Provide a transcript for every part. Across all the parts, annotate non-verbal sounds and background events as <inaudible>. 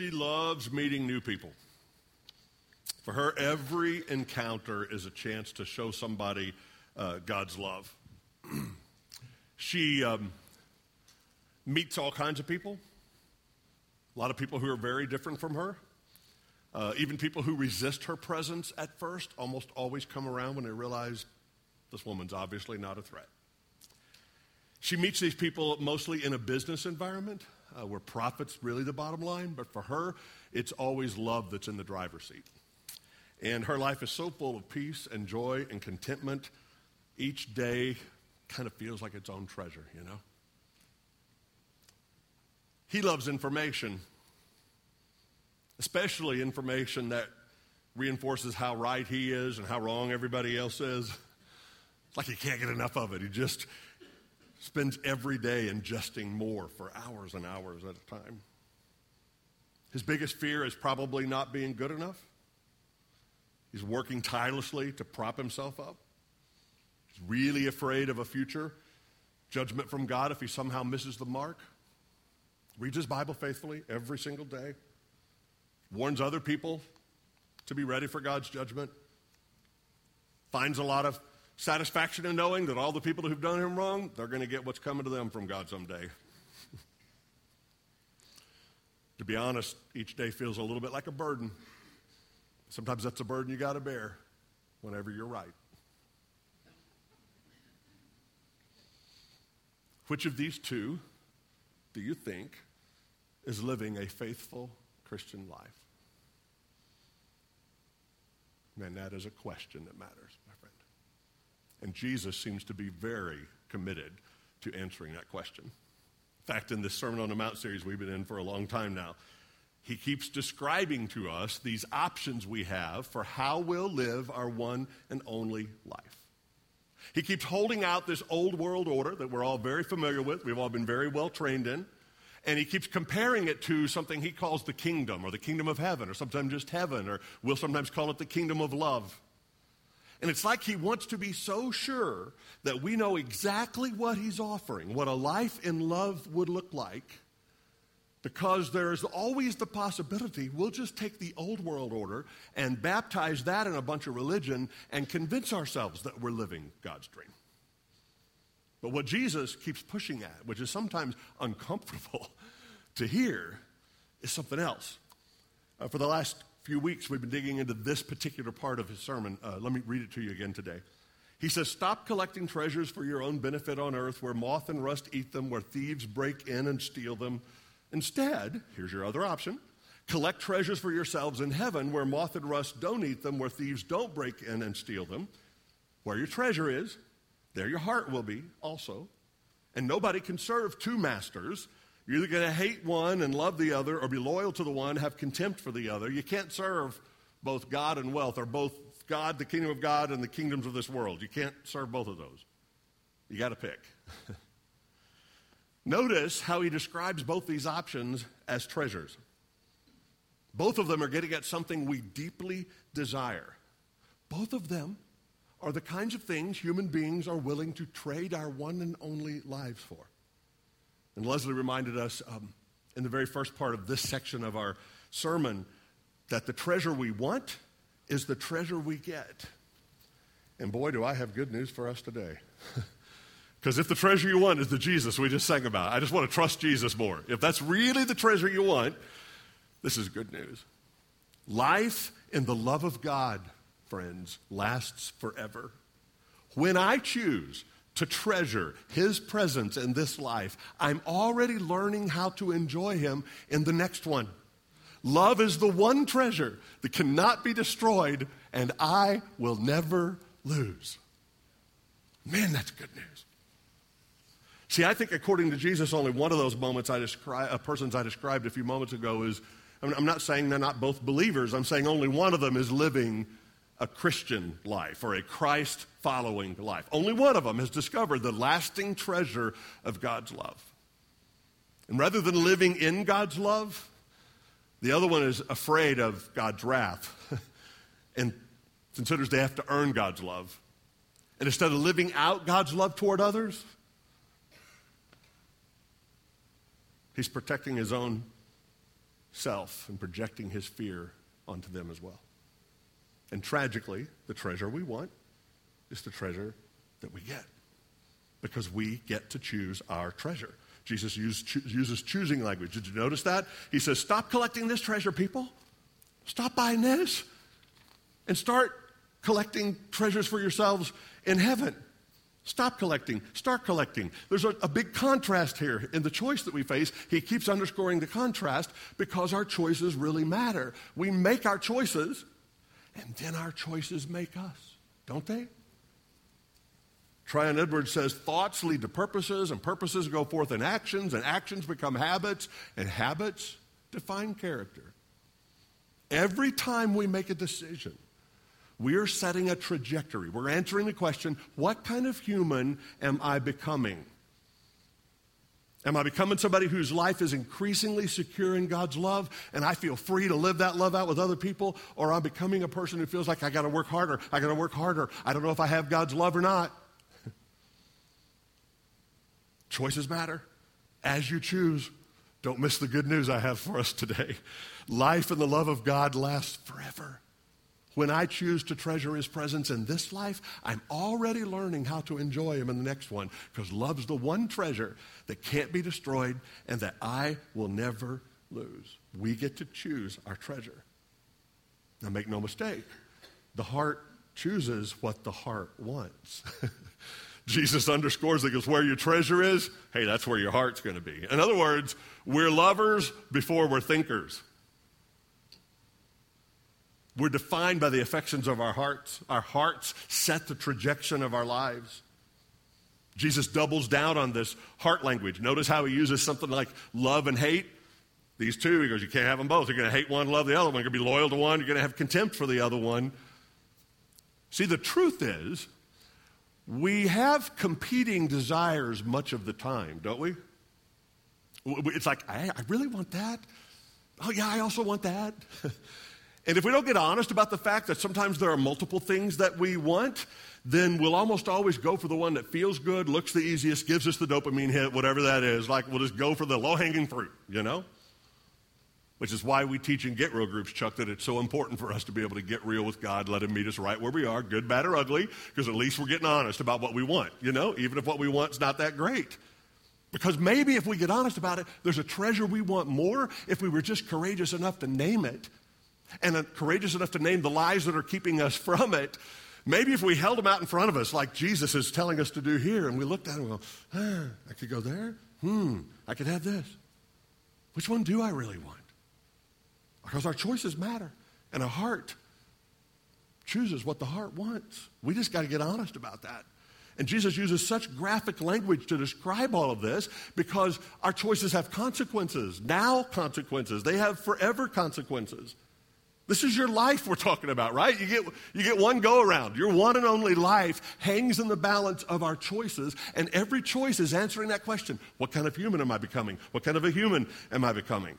she loves meeting new people. For her, every encounter is a chance to show somebody uh, God's love. <clears throat> she um, meets all kinds of people, a lot of people who are very different from her. Uh, even people who resist her presence at first almost always come around when they realize this woman's obviously not a threat. She meets these people mostly in a business environment uh, where profit's really the bottom line, but for her, it's always love that's in the driver's seat. And her life is so full of peace and joy and contentment. Each day kind of feels like its own treasure, you know? He loves information, especially information that reinforces how right he is and how wrong everybody else is. It's like he can't get enough of it. He just spends every day ingesting more for hours and hours at a time. His biggest fear is probably not being good enough. He's working tirelessly to prop himself up. He's really afraid of a future judgment from God if he somehow misses the mark. Reads his Bible faithfully every single day warns other people to be ready for God's judgment, finds a lot of satisfaction in knowing that all the people who've done him wrong, they're going to get what's coming to them from God someday. <laughs> to be honest, each day feels a little bit like a burden. Sometimes that's a burden you got to bear whenever you're right. Which of these two do you think is living a faithful Christian life? Man, that is a question that matters. And Jesus seems to be very committed to answering that question. In fact, in this Sermon on the Mount series we've been in for a long time now, he keeps describing to us these options we have for how we'll live our one and only life. He keeps holding out this old world order that we're all very familiar with, we've all been very well trained in. And he keeps comparing it to something he calls the kingdom or the kingdom of heaven or sometimes just heaven or we'll sometimes call it the kingdom of love. And it's like he wants to be so sure that we know exactly what he's offering, what a life in love would look like, because there's always the possibility we'll just take the old world order and baptize that in a bunch of religion and convince ourselves that we're living God's dream. But what Jesus keeps pushing at, which is sometimes uncomfortable <laughs> to hear, is something else. Uh, for the last few weeks, we've been digging into this particular part of his sermon. Uh, let me read it to you again today. He says, Stop collecting treasures for your own benefit on earth where moth and rust eat them, where thieves break in and steal them. Instead, here's your other option collect treasures for yourselves in heaven where moth and rust don't eat them, where thieves don't break in and steal them. Where your treasure is, there your heart will be also. And nobody can serve two masters. You're either going to hate one and love the other, or be loyal to the one, have contempt for the other. You can't serve both God and wealth, or both God, the kingdom of God, and the kingdoms of this world. You can't serve both of those. You got to pick. <laughs> Notice how he describes both these options as treasures. Both of them are getting at something we deeply desire. Both of them are the kinds of things human beings are willing to trade our one and only lives for. And Leslie reminded us um, in the very first part of this section of our sermon that the treasure we want is the treasure we get. And boy, do I have good news for us today. <laughs> Because if the treasure you want is the Jesus we just sang about, I just want to trust Jesus more. If that's really the treasure you want, this is good news. Life in the love of God friends, lasts forever. When I choose to treasure His presence in this life, I'm already learning how to enjoy Him in the next one. Love is the one treasure that cannot be destroyed, and I will never lose. Man, that's good news. See, I think according to Jesus, only one of those moments I describe, uh, persons I described a few moments ago is, I'm not saying they're not both believers, I'm saying only one of them is living a Christian life or a Christ following life. Only one of them has discovered the lasting treasure of God's love. And rather than living in God's love, the other one is afraid of God's wrath <laughs> and considers they have to earn God's love. And instead of living out God's love toward others, he's protecting his own self and projecting his fear onto them as well. And tragically, the treasure we want is the treasure that we get because we get to choose our treasure. Jesus use, cho- uses choosing language. Did you notice that? He says, Stop collecting this treasure, people. Stop buying this and start collecting treasures for yourselves in heaven. Stop collecting, start collecting. There's a, a, big contrast here in the choice that we face. He keeps underscoring the contrast because our choices really matter. We make our choices, and then our choices make us, don't they? Tryon Edwards says thoughts lead to purposes, and purposes go forth in actions, and actions become habits, and habits define character. Every time we make a decision, we're setting a trajectory. We're answering the question what kind of human am I becoming? Am I becoming somebody whose life is increasingly secure in God's love and I feel free to live that love out with other people? Or I'm I becoming a person who feels like I got to work harder? I got to work harder. I don't know if I have God's love or not. <laughs> Choices matter. As you choose, don't miss the good news I have for us today. Life and the love of God lasts forever. When I choose to treasure his presence in this life, I'm already learning how to enjoy him in the next one because love's the one treasure that can't be destroyed and that I will never lose. We get to choose our treasure. Now, make no mistake, the heart chooses what the heart wants. <laughs> Jesus underscores that because where your treasure is, hey, that's where your heart's going to be. In other words, we're lovers before we're thinkers. We're defined by the affections of our hearts. Our hearts set the trajectory of our lives. Jesus doubles down on this heart language. Notice how he uses something like love and hate. These two, he goes, you can't have them both. You're going to hate one, love the other one. You're going to be loyal to one. You're going to have contempt for the other one. See, the truth is, we have competing desires much of the time, don't we? It's like, I, I really want that. Oh, yeah, I also want that. <laughs> and if we don't get honest about the fact that sometimes there are multiple things that we want, then we'll almost always go for the one that feels good, looks the easiest, gives us the dopamine hit, whatever that is. Like, we'll just go for the low hanging fruit, you know? Which is why we teach in Get Real groups, Chuck, that it's so important for us to be able to get real with God, let Him meet us right where we are, good, bad, or ugly, because at least we're getting honest about what we want, you know, even if what we want is not that great. Because maybe if we get honest about it, there's a treasure we want more if we were just courageous enough to name it and uh, courageous enough to name the lies that are keeping us from it. Maybe if we held them out in front of us, like Jesus is telling us to do here, and we looked at them and go, ah, I could go there. Hmm, I could have this. Which one do I really want? Because our choices matter, and a heart chooses what the heart wants. We just got to get honest about that. And Jesus uses such graphic language to describe all of this because our choices have consequences, now consequences. They have forever consequences. This is your life we're talking about, right? You get, you get one go around. Your one and only life hangs in the balance of our choices, and every choice is answering that question What kind of human am I becoming? What kind of a human am I becoming?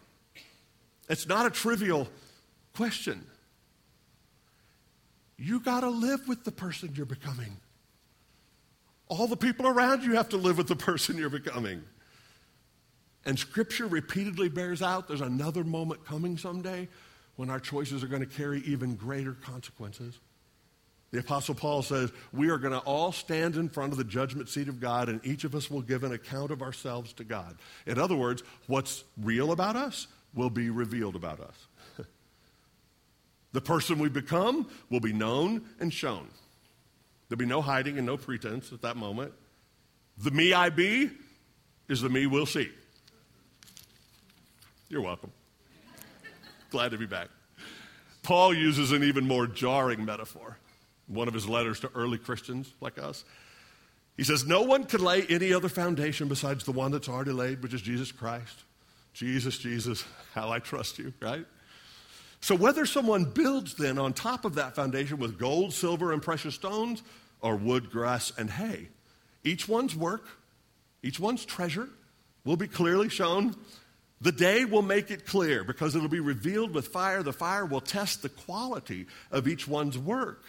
It's not a trivial question. You got to live with the person you're becoming. All the people around you have to live with the person you're becoming. And Scripture repeatedly bears out there's another moment coming someday when our choices are going to carry even greater consequences. The Apostle Paul says, We are going to all stand in front of the judgment seat of God, and each of us will give an account of ourselves to God. In other words, what's real about us will be revealed about us. <laughs> the person we become will be known and shown. There'll be no hiding and no pretense at that moment. The me I be is the me we'll see. You're welcome. Glad to be back. Paul uses an even more jarring metaphor. One of his letters to early Christians like us. He says, No one could lay any other foundation besides the one that's already laid, which is Jesus Christ. Jesus, Jesus, how I trust you, right? So, whether someone builds then on top of that foundation with gold, silver, and precious stones, or wood, grass, and hay, each one's work, each one's treasure will be clearly shown. The day will make it clear because it'll be revealed with fire. The fire will test the quality of each one's work.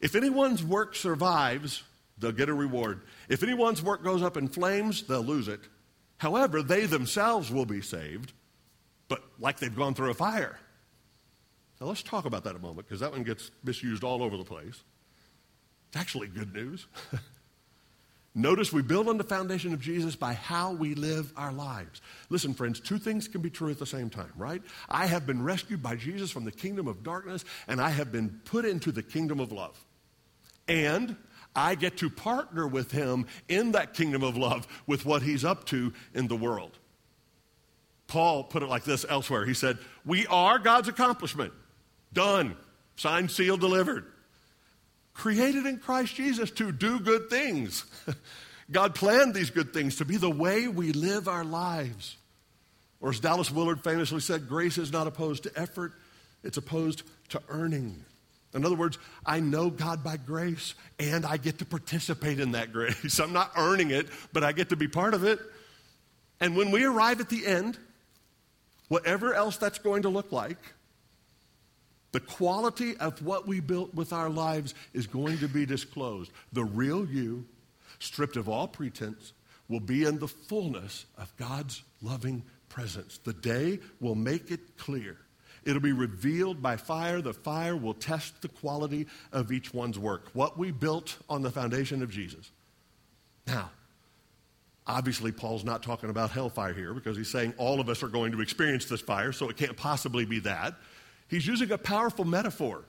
If anyone's work survives, they'll get a reward. If anyone's work goes up in flames, they'll lose it. However, they themselves will be saved, but like they've gone through a fire. Now let's talk about that a moment because that one gets misused all over the place. It's actually good news. <laughs> Notice we build on the foundation of Jesus by how we live our lives. Listen, friends, two things can be true at the same time, right? I have been rescued by Jesus from the kingdom of darkness, and I have been put into the kingdom of love. And I get to partner with him in that kingdom of love with what he's up to in the world. Paul put it like this elsewhere. He said, We are God's accomplishment. Done. Signed, sealed, delivered created in Christ Jesus to do good things. <laughs> God planned these good things to be the way we live our lives. Or as Dallas Willard famously said, grace is not opposed to effort, it's opposed to earning. In other words, I know God by grace and I get to participate in that grace. <laughs> I'm not earning it, but I get to be part of it. And when we arrive at the end, whatever else that's going to look like, the quality of what we built with our lives is going to be disclosed. The real you, stripped of all pretense, will be in the fullness of God's loving presence. The day will make it clear. It'll be revealed by fire. The fire will test the quality of each one's work. What we built on the foundation of Jesus. Now, obviously, Paul's not talking about hellfire here because he's saying all of us are going to experience this fire, so it can't possibly be that. He's using a powerful metaphor.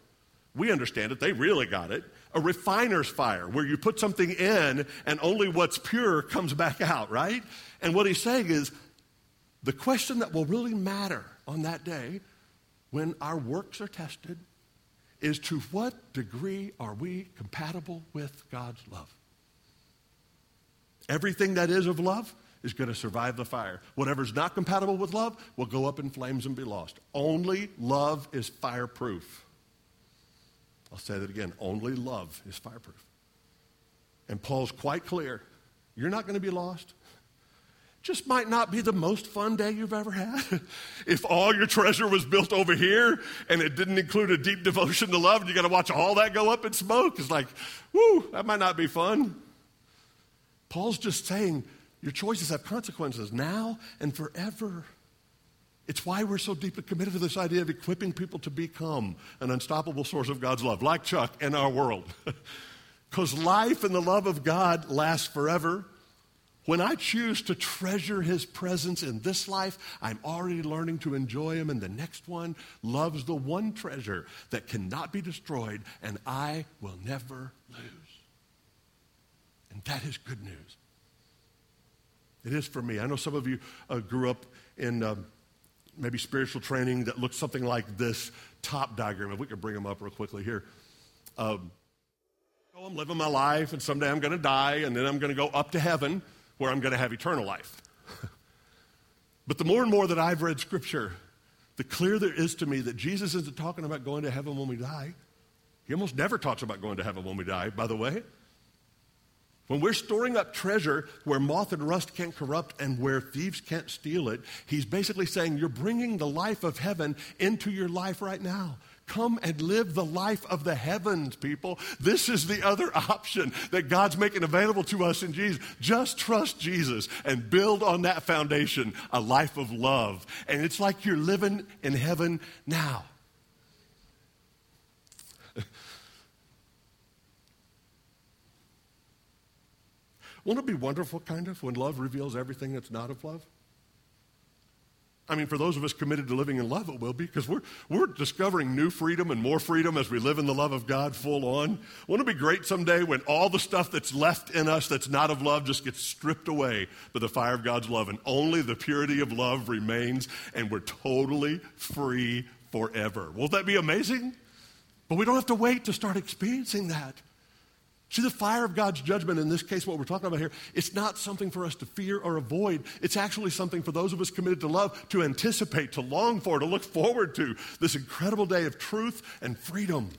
We understand it, they really got it. A refiner's fire, where you put something in and only what's pure comes back out, right? And what he's saying is the question that will really matter on that day when our works are tested is to what degree are we compatible with God's love? Everything that is of love is going to survive the fire. Whatever's not compatible with love will go up in flames and be lost. Only love is fireproof. I'll say that again. Only love is fireproof. And Paul's quite clear you're not going to be lost. Just might not be the most fun day you've ever had. <laughs> if all your treasure was built over here and it didn't include a deep devotion to love, and you got to watch all that go up in smoke, it's like, whoo, that might not be fun. Paul's just saying your choices have consequences now and forever. It's why we're so deeply committed to this idea of equipping people to become an unstoppable source of God's love, like Chuck in our world. <laughs> Because life and the love of God lasts forever. When I choose to treasure his presence in this life, I'm already learning to enjoy him in the next one. Love's the one treasure that cannot be destroyed, and I will never lose. And that is good news. It is for me. I know some of you uh, grew up in um, maybe spiritual training that looks something like this top diagram. If we could bring them up real quickly here. Um, oh, I'm living my life, and someday I'm going to die, and then I'm going to go up to heaven where I'm going to have eternal life. <laughs> but the more and more that I've read Scripture, the clearer there is to me that Jesus isn't talking about going to heaven when we die. He almost never talks about going to heaven when we die, by the way. When we're storing up treasure where moth and rust can't corrupt and where thieves can't steal it, he's basically saying you're bringing the life of heaven into your life right now. Come and live the life of the heavens, people. This is the other <laughs> option that God's making available to us in Jesus. Just trust Jesus and build on that foundation a life of love. And it's like you're living in heaven now. <laughs> Won't it be wonderful, kind of, when love reveals everything that's not of love? I mean, for those of us committed to living in love, it will be because we're, we're discovering new freedom and more freedom as we live in the love of God full on. Won't it be great someday when all the stuff that's left in us that's not of love just gets stripped away by the fire of God's love and only the purity of love remains and we're totally free forever? Won't that be amazing? But we don't have to wait to start experiencing that. See, the fire of God's judgment, in this case, what we're talking about here, it's not something for us to fear or avoid. It's actually something for those of us committed to love to anticipate, to long for, to look forward to this incredible day of truth and freedom.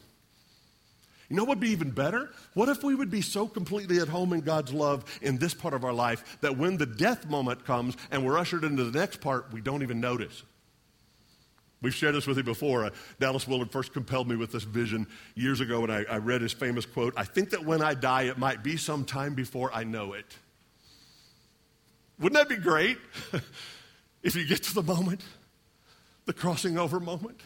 You know what would be even better? What if we would be so completely at home in God's love in this part of our life that when the death moment comes and we're ushered into the next part, we don't even notice? We've shared this with you before. Uh, Dallas Willard first compelled me with this vision years ago when I, I read his famous quote I think that when I die, it might be some time before I know it. Wouldn't that be great? <laughs> if you get to the moment the crossing over moment.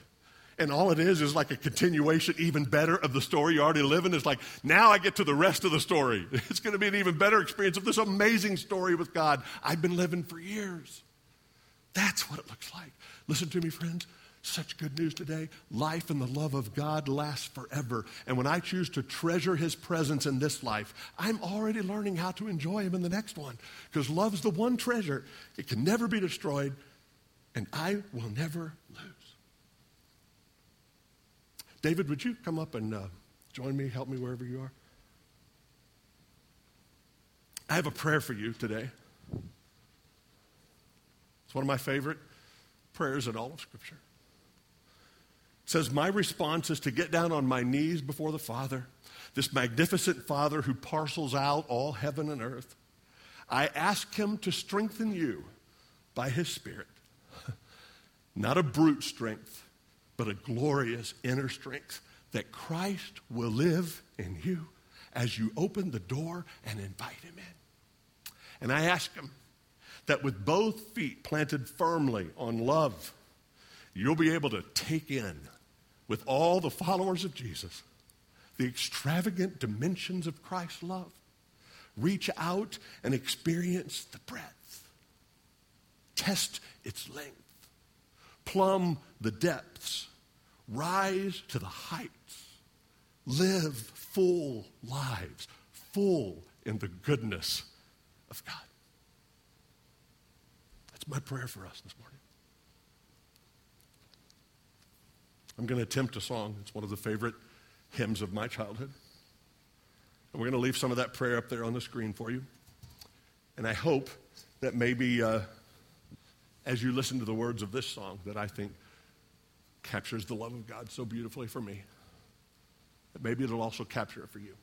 And all it is is like a continuation, even better, of the story you already live in. It's like, now I get to the rest of the story. <laughs> It's going to be an even better experience of this amazing story with God I've been living for years. That's what it looks like. Listen to me, friends. Such good news today. Life and the love of God lasts forever. And when I choose to treasure His presence in this life, I'm already learning how to enjoy Him in the next one. Because love's the one treasure, it can never be destroyed, and I will never lose. David, would you come up and uh, join me, help me wherever you are? I have a prayer for you today. It's one of my favorite prayers in all of Scripture. Says, My response is to get down on my knees before the Father, this magnificent Father who parcels out all heaven and earth. I ask him to strengthen you by his Spirit, <laughs> not a brute strength but a glorious inner strength that Christ will live in you as you open the door and invite him in. And I ask him that with both feet planted firmly on love, you'll be able to take in, with all the followers of Jesus, the extravagant dimensions of Christ's love. Reach out and experience the breadth, test its length, plumb the depths, rise to the heights, live full lives, full in the goodness of God. That's my prayer for us this morning. I'm going to attempt a song. It's one of the favorite hymns of my childhood. And we're going to leave some of that prayer up there on the screen for you. And I hope that maybe uh, as you listen to the words of this song, that I think captures the love of God so beautifully for me that maybe it'll also capture it for you.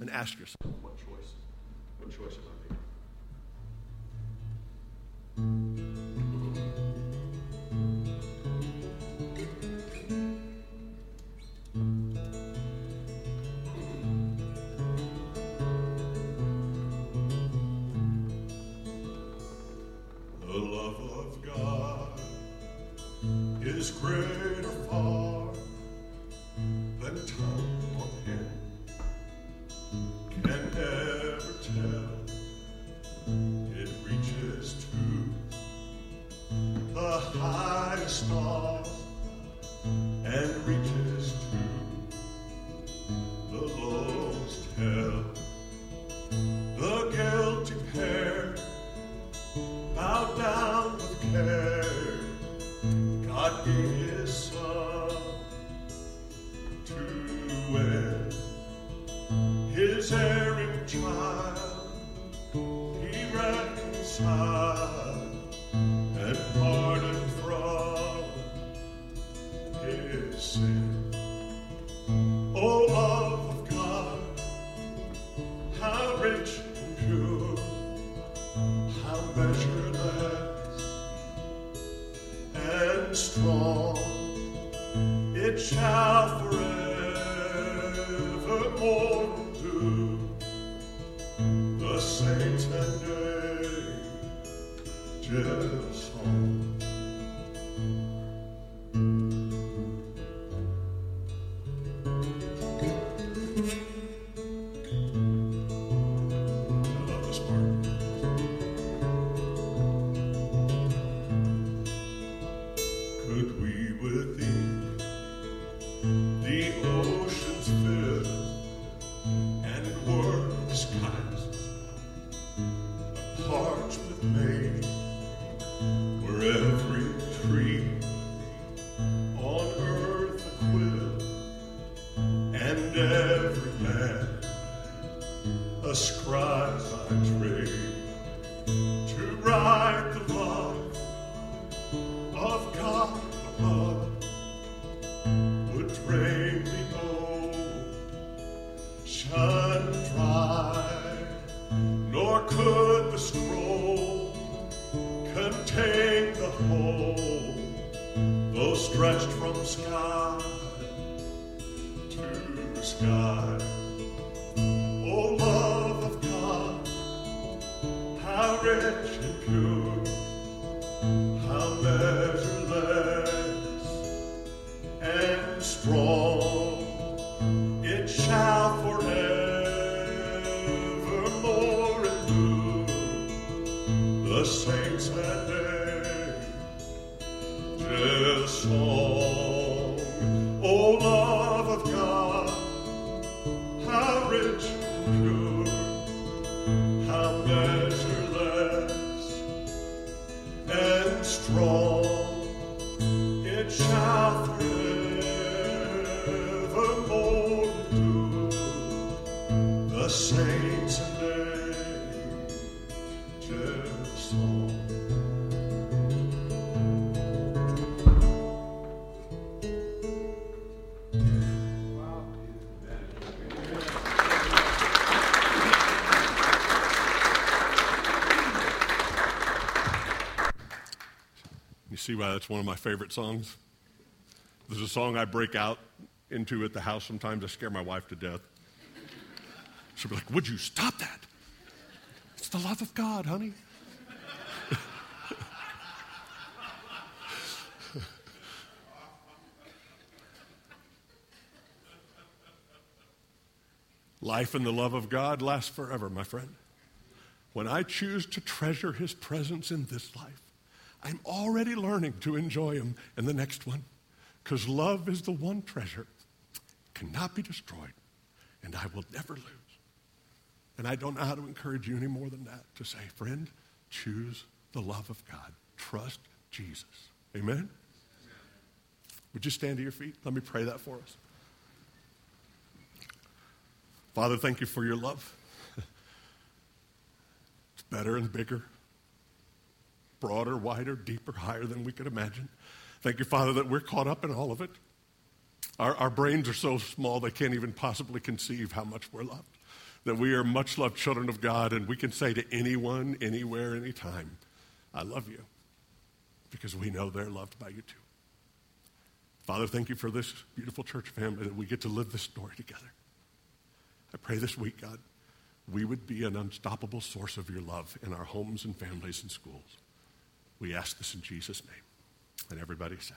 And ask yourself, what choice? What choice am I making? we were. The old how and Why that's one of my favorite songs? There's a song I break out into at the house sometimes. I scare my wife to death. She'll be like, Would you stop that? It's the love of God, honey. Life and the love of God last forever, my friend. When I choose to treasure his presence in this life, I'm already learning to enjoy him in the next one because love is the one treasure cannot be destroyed and I will never lose. And I don't know how to encourage you any more than that to say, friend, choose the love of God. Trust Jesus. Amen? Would you stand to your feet? Let me pray that for us. Father, thank you for your love. <laughs> it's better and bigger, broader, wider, deeper, higher than we could imagine. Thank you, Father, that we're caught up in all of it. Our, our brains are so small they can't even possibly conceive how much we're loved. That we are much loved children of God, and we can say to anyone, anywhere, anytime, I love you, because we know they're loved by you too. Father, thank you for this beautiful church family that we get to live this story together. I pray this week, God, we would be an unstoppable source of your love in our homes and families and schools. We ask this in Jesus' name. And everybody said,